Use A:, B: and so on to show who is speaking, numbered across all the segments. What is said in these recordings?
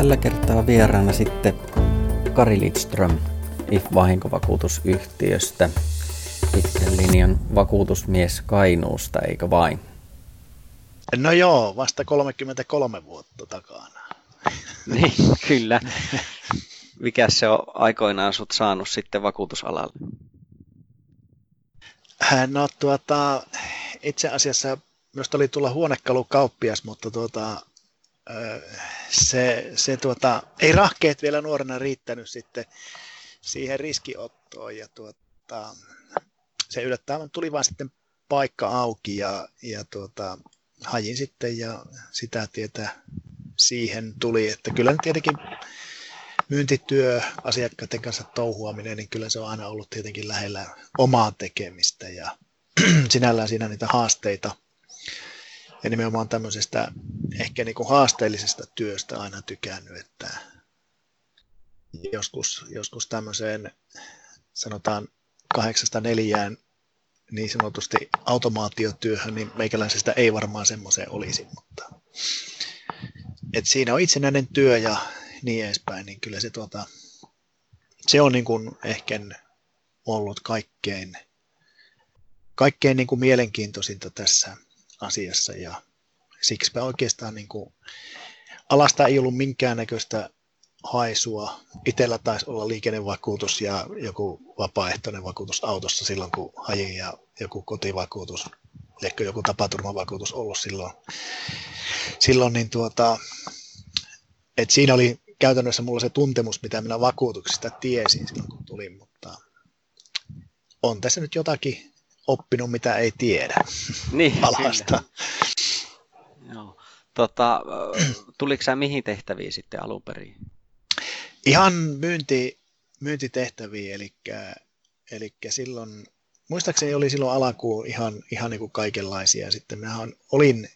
A: tällä kertaa vieraana sitten Kari Lidström IF-vahinkovakuutusyhtiöstä. Pitkän linjan vakuutusmies Kainuusta, eikö vain?
B: No joo, vasta 33 vuotta takana.
C: niin, kyllä. Mikä se on aikoinaan sut saanut sitten vakuutusalalle?
B: No tuota, itse asiassa minusta oli tulla huonekalukauppias, mutta tuota, se, se tuota, ei rahkeet vielä nuorena riittänyt sitten siihen riskiottoon ja tuota, se yllättävän tuli vain sitten paikka auki ja, ja tuota, hajin sitten ja sitä tietä siihen tuli, että kyllä tietenkin myyntityö, asiakkaiden kanssa touhuaminen, niin kyllä se on aina ollut tietenkin lähellä omaa tekemistä ja sinällään siinä niitä haasteita ja nimenomaan tämmöisestä ehkä niin kuin haasteellisesta työstä aina tykännyt, että joskus, joskus tämmöiseen sanotaan kahdeksasta neljään niin sanotusti automaatiotyöhön, niin meikäläisestä ei varmaan semmoiseen olisi, mutta et siinä on itsenäinen työ ja niin edespäin, niin kyllä se, tuota, se on niin kuin ehkä ollut kaikkein, kaikkein niin kuin mielenkiintoisinta tässä asiassa ja siksipä oikeastaan niin kuin, alasta ei ollut minkäännäköistä haisua. Itellä taisi olla liikennevakuutus ja joku vapaaehtoinen vakuutus autossa silloin, kun hajin ja joku kotivakuutus, ehkä joku tapaturmavakuutus ollut silloin. silloin niin tuota, et siinä oli käytännössä mulla se tuntemus, mitä minä vakuutuksista tiesin silloin, kun tulin, mutta on tässä nyt jotakin oppinut, mitä ei tiedä
C: niin,
B: alasta.
C: Joo. Tota, tuliko sä mihin tehtäviin sitten alun perin?
B: Ihan myynti, myyntitehtäviä, eli, eli silloin, muistaakseni oli silloin alkuun ihan, ihan niin kuin kaikenlaisia. Sitten minä olin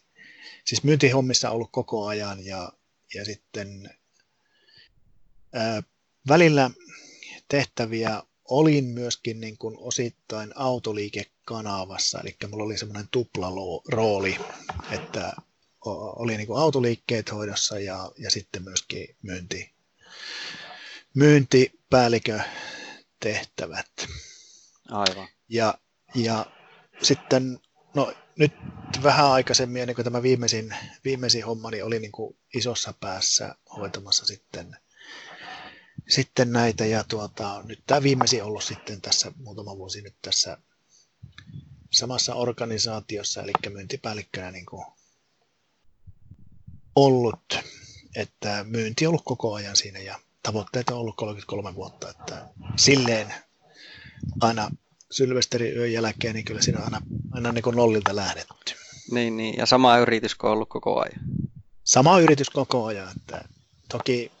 B: siis myyntihommissa ollut koko ajan ja, ja sitten ää, välillä tehtäviä olin myöskin niin kuin osittain autoliikekanavassa, eli mulla oli semmoinen tupla rooli, että oli niin kuin autoliikkeet hoidossa ja, ja sitten myöskin myynti, myyntipäällikötehtävät.
C: Aivan.
B: Ja, ja sitten, no nyt vähän aikaisemmin, ennen kuin tämä viimeisin, viimeisin homma, niin oli niin kuin isossa päässä hoitamassa sitten, sitten näitä. Ja tuota, nyt tämä viimeisin ollut sitten tässä muutama vuosi nyt tässä samassa organisaatiossa, eli myyntipäällikkönä niin kuin ollut, että myynti on ollut koko ajan siinä ja tavoitteet on ollut 33 vuotta, että silleen aina Sylvesterin yön jälkeen, niin kyllä siinä on aina, aina niin kuin nollilta lähdetty.
C: Niin, niin, ja sama yritys on ollut koko ajan.
B: Sama yritys koko ajan, että toki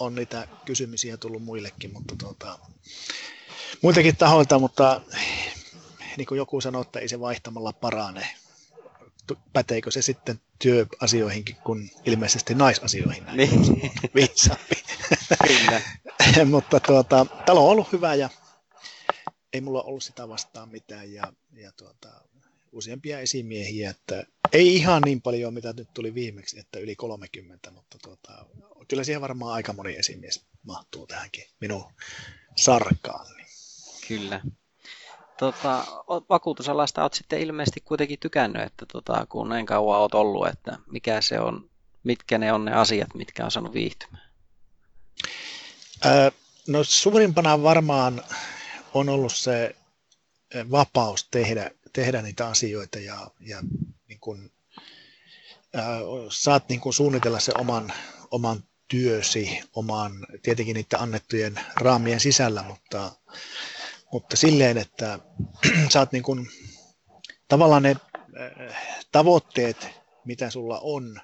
B: on niitä kysymyksiä tullut muillekin, mutta tuota, muiltakin tahoilta, mutta niin kuin joku sanoi, että ei se vaihtamalla parane. Päteekö se sitten työasioihinkin kuin ilmeisesti naisasioihin näin niin. viisaampi. Kyllä. Mutta tuota, talo on ollut hyvä ja ei mulla ollut sitä vastaan mitään ja, ja tuota, useampia esimiehiä, että ei ihan niin paljon, mitä nyt tuli viimeksi, että yli 30, mutta tuota, kyllä siihen varmaan aika moni esimies mahtuu tähänkin minun sarkaan.
C: Kyllä. Tota, vakuutusalasta olet sitten ilmeisesti kuitenkin tykännyt, että tota, kun näin kauan olet ollut, että mikä se on, mitkä ne on ne asiat, mitkä on saanut viihtymään?
B: Ää, no suurimpana varmaan on ollut se vapaus tehdä, tehdä niitä asioita ja, ja niin kun, ää, saat niin kun suunnitella se oman, oman työsi, oman tietenkin niiden annettujen raamien sisällä, mutta mutta silleen, että saat niin kuin, tavallaan ne äh, tavoitteet, mitä sulla on,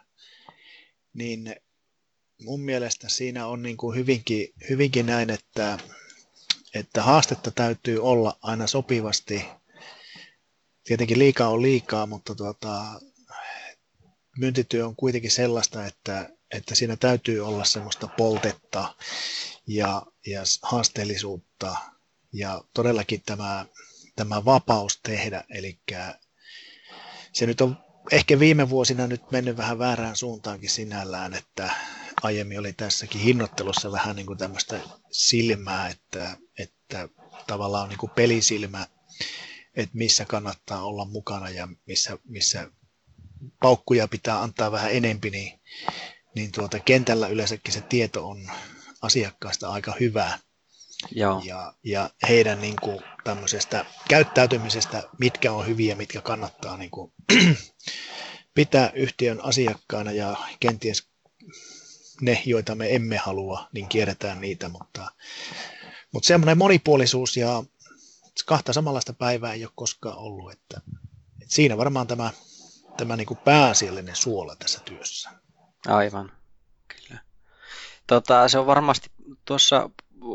B: niin mun mielestä siinä on niin kuin hyvinkin, hyvinkin näin, että, että haastetta täytyy olla aina sopivasti. Tietenkin liikaa on liikaa, mutta tuota, myyntityö on kuitenkin sellaista, että, että siinä täytyy olla semmoista poltetta ja, ja haasteellisuutta ja todellakin tämä, tämä vapaus tehdä, eli se nyt on ehkä viime vuosina nyt mennyt vähän väärään suuntaankin sinällään, että aiemmin oli tässäkin hinnoittelussa vähän niin kuin tämmöistä silmää, että, että tavallaan on niin kuin pelisilmä, että missä kannattaa olla mukana ja missä, missä paukkuja pitää antaa vähän enempi, niin, niin tuota, kentällä yleensäkin se tieto on asiakkaasta aika hyvää.
C: Joo.
B: Ja, ja heidän niin kuin, tämmöisestä käyttäytymisestä, mitkä on hyviä, mitkä kannattaa niin kuin, pitää yhtiön asiakkaana ja kenties ne, joita me emme halua, niin kierretään niitä, mutta, mutta semmoinen monipuolisuus ja kahta samanlaista päivää ei ole koskaan ollut, että, että siinä varmaan tämä, tämä niin kuin pääasiallinen suola tässä työssä.
C: Aivan, kyllä. Tota, se on varmasti tuossa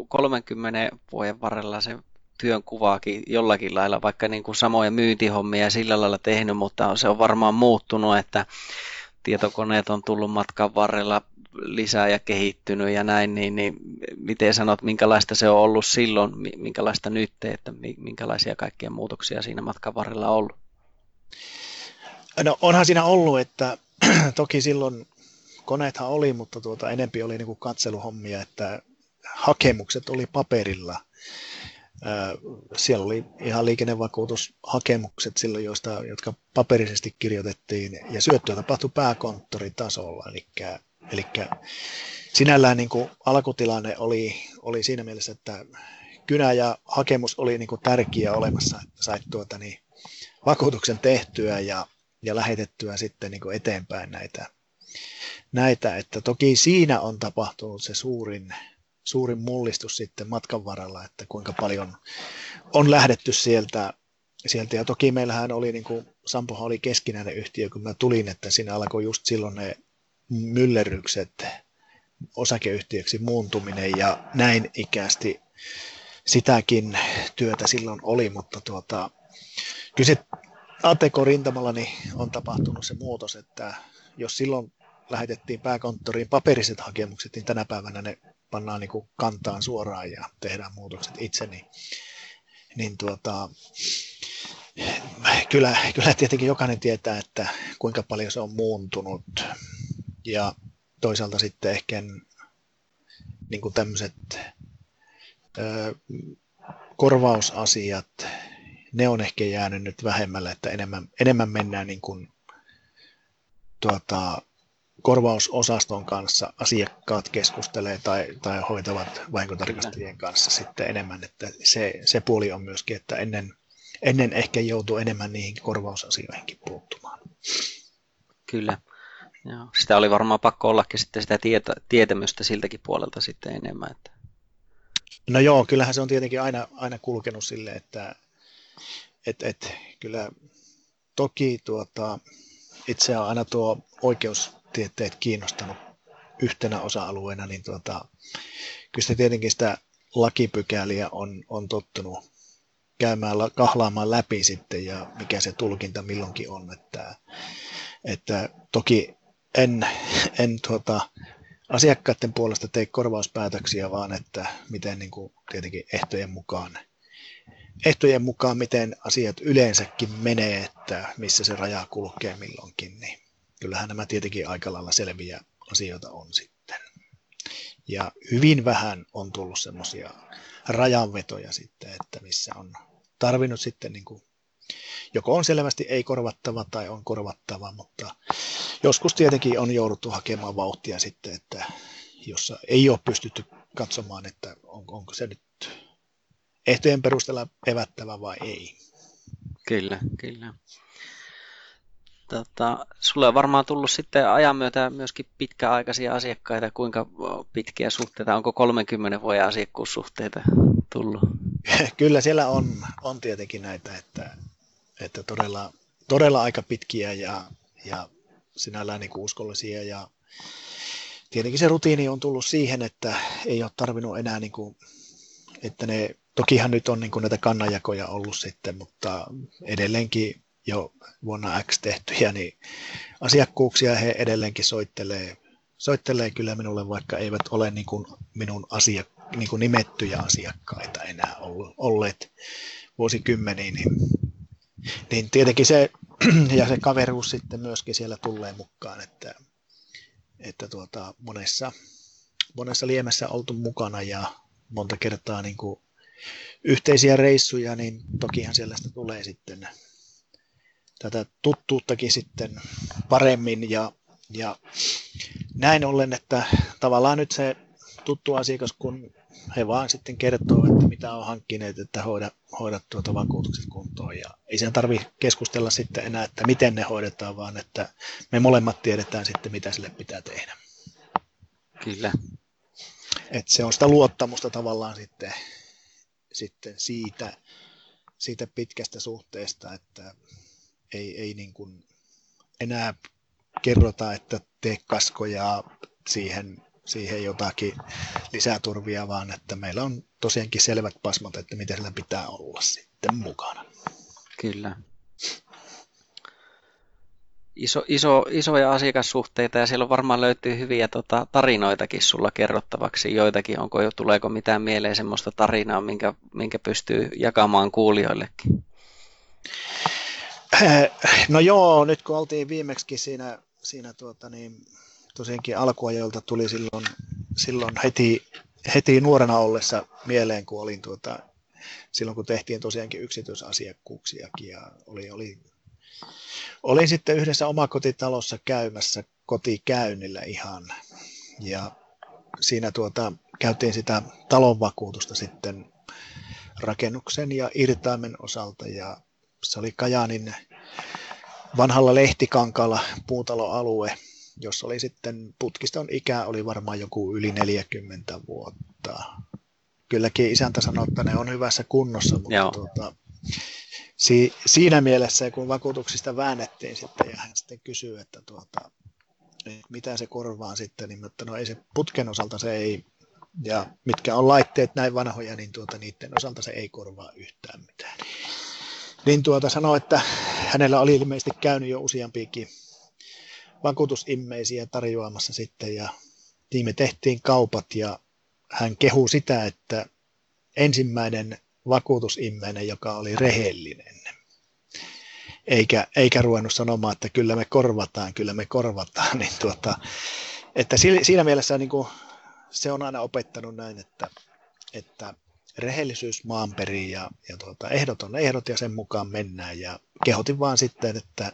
C: 30 vuoden varrella se työn kuvaakin jollakin lailla, vaikka niin kuin samoja myyntihommia sillä lailla tehnyt, mutta se on varmaan muuttunut, että tietokoneet on tullut matkan varrella lisää ja kehittynyt ja näin, niin, niin miten sanot, minkälaista se on ollut silloin, minkälaista nyt, että minkälaisia kaikkia muutoksia siinä matkan varrella on ollut?
B: No onhan siinä ollut, että toki silloin koneethan oli, mutta tuota, enempi oli niin kuin katseluhommia, että hakemukset oli paperilla. Siellä oli ihan liikennevakuutushakemukset silloin, joista, jotka paperisesti kirjoitettiin, ja syöttöä tapahtui pääkonttoritasolla, eli, eli sinällään niin kuin alkutilanne oli, oli siinä mielessä, että kynä ja hakemus oli niin kuin tärkeä olemassa, että sait tuota, niin, vakuutuksen tehtyä ja, ja lähetettyä sitten niin kuin eteenpäin näitä, näitä, että toki siinä on tapahtunut se suurin suurin mullistus sitten matkan varrella, että kuinka paljon on lähdetty sieltä. sieltä. Ja toki meillähän oli, niin kuin Sampohan oli keskinäinen yhtiö, kun mä tulin, että siinä alkoi just silloin ne myllerrykset, osakeyhtiöksi muuntuminen ja näin ikästi sitäkin työtä silloin oli, mutta tuota, kyllä se ATK-rintamalla niin on tapahtunut se muutos, että jos silloin lähetettiin pääkonttoriin paperiset hakemukset, niin tänä päivänä ne pannaan niin kuin kantaan suoraan ja tehdään muutokset itse, niin, niin tuota, kyllä, kyllä tietenkin jokainen tietää, että kuinka paljon se on muuntunut. Ja toisaalta sitten ehkä niin kuin tämmöiset ö, korvausasiat, ne on ehkä jäänyt nyt vähemmälle, että enemmän, enemmän mennään niin kuin, tuota, korvausosaston kanssa asiakkaat keskustelee tai, tai hoitavat vahinkotarkastajien kanssa sitten enemmän, että se, se puoli on myöskin, että ennen, ennen ehkä joutuu enemmän niihin korvausasioihinkin puuttumaan.
C: Kyllä. Joo. Sitä oli varmaan pakko ollakin sitten sitä tietä, tietämystä siltäkin puolelta sitten enemmän. Että...
B: No joo, kyllähän se on tietenkin aina, aina kulkenut sille, että et, et, kyllä toki tuota, itse on aina tuo oikeus tieteet kiinnostanut yhtenä osa-alueena, niin tuota, kyllä sitä tietenkin sitä lakipykäliä on, on tottunut käymään, kahlaamaan läpi sitten ja mikä se tulkinta milloinkin on. Että, että toki en, en tuota, asiakkaiden puolesta tee korvauspäätöksiä, vaan että miten niin kuin tietenkin ehtojen mukaan, ehtojen mukaan, miten asiat yleensäkin menee, että missä se raja kulkee milloinkin, niin kyllähän nämä tietenkin aika lailla selviä asioita on sitten. Ja hyvin vähän on tullut semmoisia rajanvetoja sitten, että missä on tarvinnut sitten niin kuin, joko on selvästi ei korvattava tai on korvattava, mutta joskus tietenkin on jouduttu hakemaan vauhtia sitten, että jossa ei ole pystytty katsomaan, että on, onko se nyt ehtojen perusteella evättävä vai ei.
C: Kyllä, kyllä. Tota, sulle on varmaan tullut sitten ajan myötä myöskin pitkäaikaisia asiakkaita. Kuinka pitkiä suhteita? Onko 30 vuoden asiakkuussuhteita tullut?
B: Kyllä siellä on, on tietenkin näitä, että, että todella, todella aika pitkiä ja, ja sinällään niin uskollisia. Ja tietenkin se rutiini on tullut siihen, että ei ole tarvinnut enää, niin kuin, että ne, tokihan nyt on niin kuin näitä kannanjakoja ollut sitten, mutta edelleenkin jo vuonna X tehtyjä, niin asiakkuuksia he edelleenkin soittelee, soittelee kyllä minulle, vaikka eivät ole niin kuin minun asia, niin kuin nimettyjä asiakkaita enää olleet vuosikymmeniin, niin, niin tietenkin se, ja se kaveruus sitten myöskin siellä tulee mukaan, että, että tuota, monessa, monessa liemessä oltu mukana ja monta kertaa niin kuin yhteisiä reissuja, niin tokihan siellä tulee sitten tätä tuttuuttakin sitten paremmin ja, ja näin ollen, että tavallaan nyt se tuttu asiakas, kun he vaan sitten kertoo, että mitä on hankkineet, että hoida, hoida tuota vakuutukset kuntoon. Ja ei sen tarvitse keskustella sitten enää, että miten ne hoidetaan, vaan että me molemmat tiedetään sitten, mitä sille pitää tehdä.
C: Kyllä.
B: Et se on sitä luottamusta tavallaan sitten, sitten siitä, siitä pitkästä suhteesta, että ei, ei niin kuin enää kerrota, että tee kaskoja siihen siihen jotakin lisäturvia, vaan että meillä on tosiaankin selvät pasmat, että miten sillä pitää olla sitten mukana.
C: Kyllä. Iso, iso, isoja asiakassuhteita ja siellä varmaan löytyy hyviä tota, tarinoitakin sulla kerrottavaksi. Joitakin, onko jo, tuleeko mitään mieleen semmoista tarinaa, minkä, minkä pystyy jakamaan kuulijoillekin?
B: No joo, nyt kun oltiin viimeksi siinä, siinä tuota niin, tosiaankin alkuajoilta tuli silloin, silloin heti, heti nuorena ollessa mieleen, kun olin tuota, silloin kun tehtiin tosiaankin yksityisasiakkuuksiakin ja oli, oli, olin sitten yhdessä omakotitalossa käymässä kotikäynnillä ihan. Ja siinä tuota, käytiin sitä talonvakuutusta sitten rakennuksen ja irtaimen osalta ja se oli Kajaanin vanhalla lehtikankaalla puutaloalue jos oli sitten putkiston ikä oli varmaan joku yli 40 vuotta. Kylläkin isäntä sanoi, että ne on hyvässä kunnossa, mutta tuota, si, siinä mielessä, kun vakuutuksista väännettiin sitten ja hän sitten kysyy, että tuota, mitä se korvaa sitten, niin että no ei se putken osalta se ei, ja mitkä on laitteet näin vanhoja, niin tuota, niiden osalta se ei korvaa yhtään mitään. Niin tuota sanoi, että hänellä oli ilmeisesti käynyt jo useampiakin vakuutusimmeisiä tarjoamassa sitten ja niin me tehtiin kaupat ja hän kehui sitä, että ensimmäinen vakuutusimmeinen, joka oli rehellinen, eikä, eikä ruvennut sanomaan, että kyllä me korvataan, kyllä me korvataan, niin tuota, että siinä mielessä niin kuin, se on aina opettanut näin, että, että rehellisyys maanperiin ja, ja tuota, ehdot on ehdot ja sen mukaan mennään ja kehotin vaan sitten, että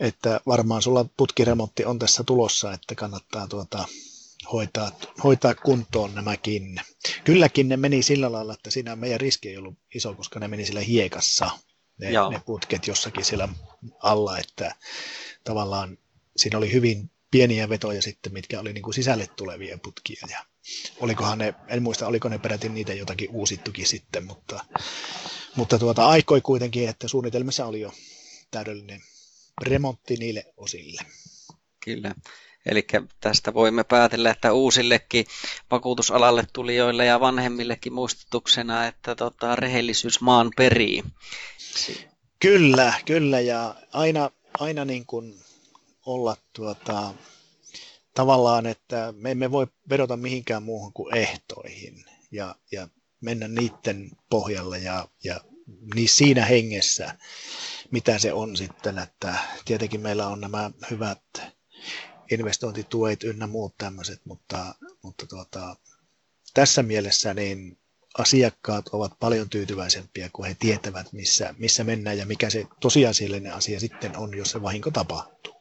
B: että varmaan sulla putkiremontti on tässä tulossa, että kannattaa tuota, hoitaa, hoitaa kuntoon nämäkin. Kylläkin ne meni sillä lailla, että siinä meidän riski ei ollut iso, koska ne meni sillä hiekassa, ne, ne putket jossakin siellä alla, että tavallaan siinä oli hyvin pieniä vetoja sitten, mitkä oli niin kuin sisälle tulevia putkia. Ja olikohan ne, en muista, oliko ne peräti niitä jotakin uusittukin sitten, mutta, mutta tuota, aikoi kuitenkin, että suunnitelmassa oli jo täydellinen remontti niille osille.
C: Kyllä. Eli tästä voimme päätellä, että uusillekin vakuutusalalle tulijoille ja vanhemmillekin muistutuksena, että tota, rehellisyys maan perii.
B: Kyllä, kyllä ja aina, aina niin kuin olla tuota, tavallaan, että me emme voi vedota mihinkään muuhun kuin ehtoihin ja, ja mennä niiden pohjalle ja, ja niin siinä hengessä mitä se on sitten, että tietenkin meillä on nämä hyvät investointituet ynnä muut tämmöiset, mutta, mutta tuota, tässä mielessä niin asiakkaat ovat paljon tyytyväisempiä, kun he tietävät, missä, missä mennään ja mikä se tosiasiallinen asia sitten on, jos se vahinko tapahtuu.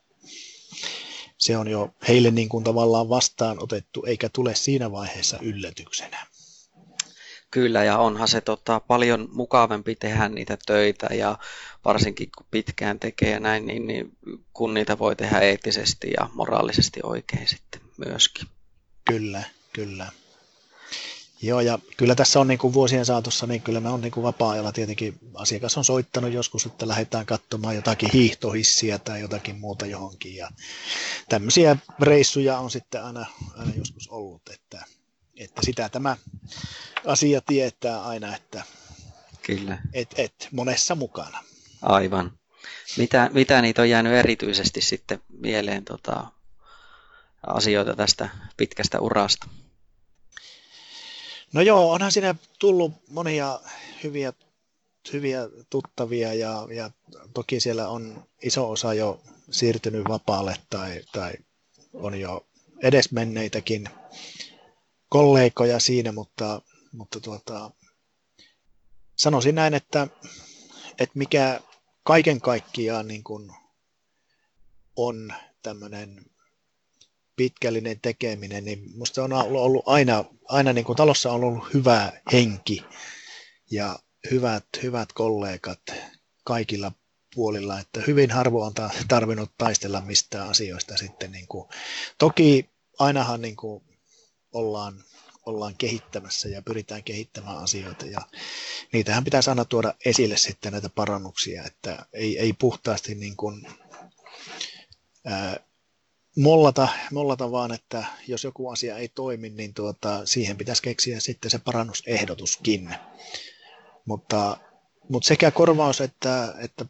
B: Se on jo heille niin kuin tavallaan vastaan otettu, eikä tule siinä vaiheessa yllätyksenä.
C: Kyllä, ja onhan se tota, paljon mukavampi tehdä niitä töitä, ja varsinkin kun pitkään tekee ja näin, niin, niin kun niitä voi tehdä eettisesti ja moraalisesti oikein sitten myöskin.
B: Kyllä, kyllä. Joo, ja kyllä tässä on niin kuin vuosien saatossa, niin kyllä me on niin kuin vapaa-ajalla tietenkin, asiakas on soittanut joskus, että lähdetään katsomaan jotakin hiihtohissiä tai jotakin muuta johonkin, ja tämmöisiä reissuja on sitten aina, aina joskus ollut, että, että sitä tämä asia tietää aina, että
C: Kyllä.
B: Et, et, monessa mukana.
C: Aivan. Mitä, mitä niitä on jäänyt erityisesti sitten mieleen tota, asioita tästä pitkästä urasta?
B: No joo, onhan siinä tullut monia hyviä, hyviä tuttavia ja, ja toki siellä on iso osa jo siirtynyt vapaalle tai, tai on jo edesmenneitäkin kollegoja siinä, mutta, mutta tuota, sanoisin näin, että, että mikä kaiken kaikkiaan niin kuin on tämmöinen pitkällinen tekeminen, niin minusta on ollut aina, aina niin kuin talossa on ollut hyvä henki ja hyvät, hyvät kollegat kaikilla puolilla, että hyvin harvoin on tarvinnut taistella mistään asioista sitten. Niin kuin, toki ainahan niin kuin ollaan, ollaan kehittämässä ja pyritään kehittämään asioita ja niitähän pitäisi aina tuoda esille sitten näitä parannuksia, että ei, ei puhtaasti niin kuin, ää, mollata, mollata vaan, että jos joku asia ei toimi, niin tuota, siihen pitäisi keksiä sitten se parannusehdotuskin. Mutta, mutta sekä korvaus että, että,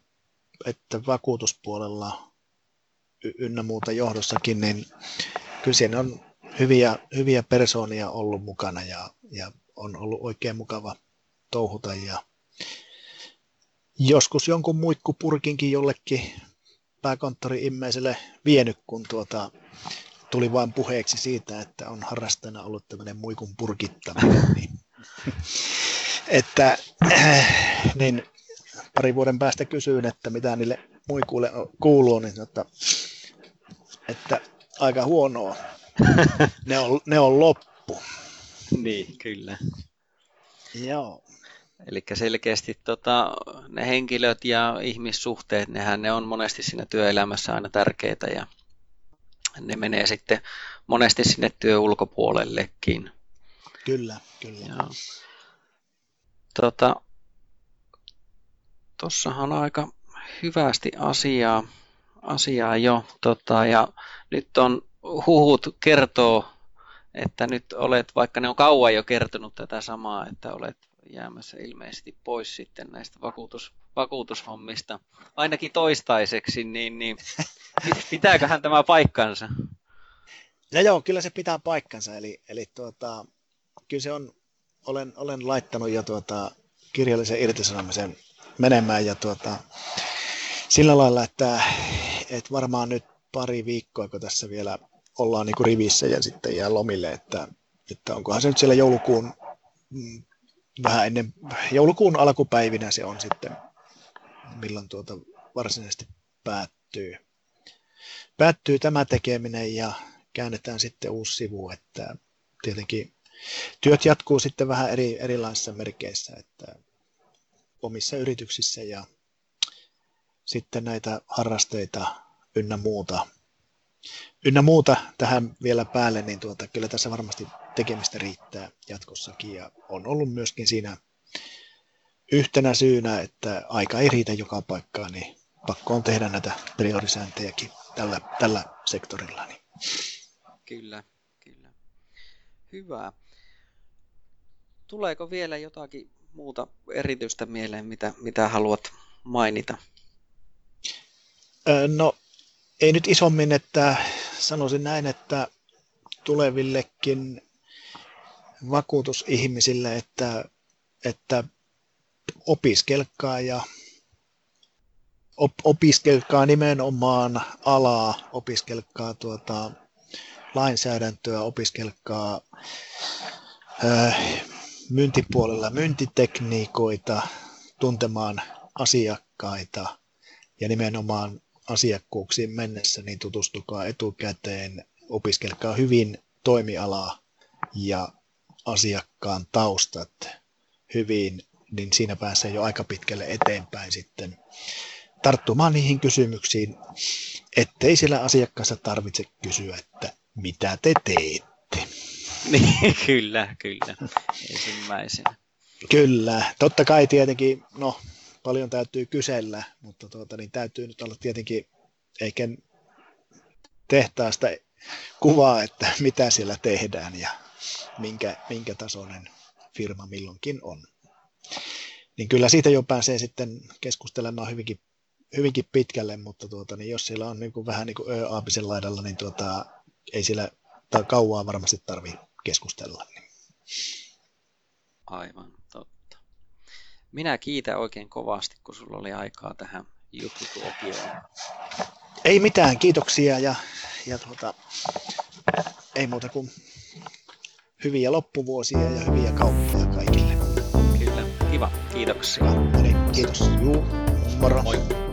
B: että vakuutuspuolella ynnä muuta johdossakin, niin kyllä siinä on hyviä, hyviä persoonia ollut mukana ja, ja on ollut oikein mukava touhuta ja joskus jonkun muikkupurkinkin jollekin pääkonttori immeiselle vienyt, kun tuota, tuli vain puheeksi siitä, että on harrastajana ollut tämmöinen muikun purkittaminen. Niin, että, niin pari vuoden päästä kysyin, että mitä niille muikuille kuuluu, niin että, että aika huonoa. Ne on, ne on loppu.
C: Niin, kyllä.
B: Joo.
C: Eli selkeästi tota, ne henkilöt ja ihmissuhteet, nehän ne on monesti siinä työelämässä aina tärkeitä ja ne menee sitten monesti sinne työ ulkopuolellekin.
B: Kyllä, kyllä. Joo.
C: Tota, tossahan on aika hyvästi asiaa, asiaa jo, tota, ja nyt on huhut kertoo, että nyt olet, vaikka ne on kauan jo kertonut tätä samaa, että olet jäämässä ilmeisesti pois sitten näistä vakuutus, vakuutushommista, ainakin toistaiseksi, niin, niin pitääköhän tämä paikkansa?
B: Ja joo, kyllä se pitää paikkansa, eli, eli tuota, kyllä se on, olen, olen laittanut jo tuota, kirjallisen irtisanomisen menemään ja tuota, sillä lailla, että, että varmaan nyt pari viikkoa, kun tässä vielä ollaan niin kuin rivissä ja sitten jää lomille, että, että onkohan se nyt siellä joulukuun mm, vähän ennen joulukuun alkupäivinä se on sitten, milloin tuota varsinaisesti päättyy. Päättyy tämä tekeminen ja käännetään sitten uusi sivu, että tietenkin työt jatkuu sitten vähän eri, erilaisissa merkeissä, että omissa yrityksissä ja sitten näitä harrasteita ynnä muuta. Ynnä muuta tähän vielä päälle, niin tuota, kyllä tässä varmasti tekemistä riittää jatkossakin ja on ollut myöskin siinä yhtenä syynä, että aika ei riitä joka paikkaan, niin pakko on tehdä näitä priorisäntejäkin tällä, tällä sektorilla. Niin.
C: Kyllä, kyllä. Hyvä. Tuleeko vielä jotakin muuta erityistä mieleen, mitä, mitä haluat mainita?
B: No, ei nyt isommin, että sanoisin näin, että tulevillekin vakuutusihmisille, että, että opiskelkaa ja op, opiskelkaa nimenomaan alaa, opiskelkaa tuota, lainsäädäntöä, opiskelkaa äh, myyntipuolella myyntitekniikoita, tuntemaan asiakkaita ja nimenomaan asiakkuuksiin mennessä, niin tutustukaa etukäteen, opiskelkaa hyvin toimialaa ja asiakkaan taustat hyvin, niin siinä pääsee jo aika pitkälle eteenpäin sitten tarttumaan niihin kysymyksiin, ettei sillä asiakkaassa tarvitse kysyä, että mitä te teette.
C: Niin, kyllä, kyllä, ensimmäisenä.
B: Kyllä, totta kai tietenkin, no paljon täytyy kysellä, mutta tuota, niin täytyy nyt olla tietenkin, eikä tehtaasta kuvaa, että mitä siellä tehdään ja minkä, minkä tasoinen firma milloinkin on. Niin kyllä siitä jo pääsee sitten keskustelemaan hyvinkin, hyvinkin pitkälle, mutta tuota, niin jos siellä on niin kuin vähän niin kuin aapisen laidalla, niin tuota, ei siellä tai kauaa varmasti tarvi keskustella. Niin.
C: Aivan totta. Minä kiitän oikein kovasti, kun sulla oli aikaa tähän juttutuokioon.
B: Ei mitään, kiitoksia ja, ja tuota, ei muuta kuin hyviä loppuvuosia ja hyviä kauppoja kaikille.
C: Kyllä, kiva. Kiitoksia.
B: Eli kiitos. Juu, moro.
C: Moi.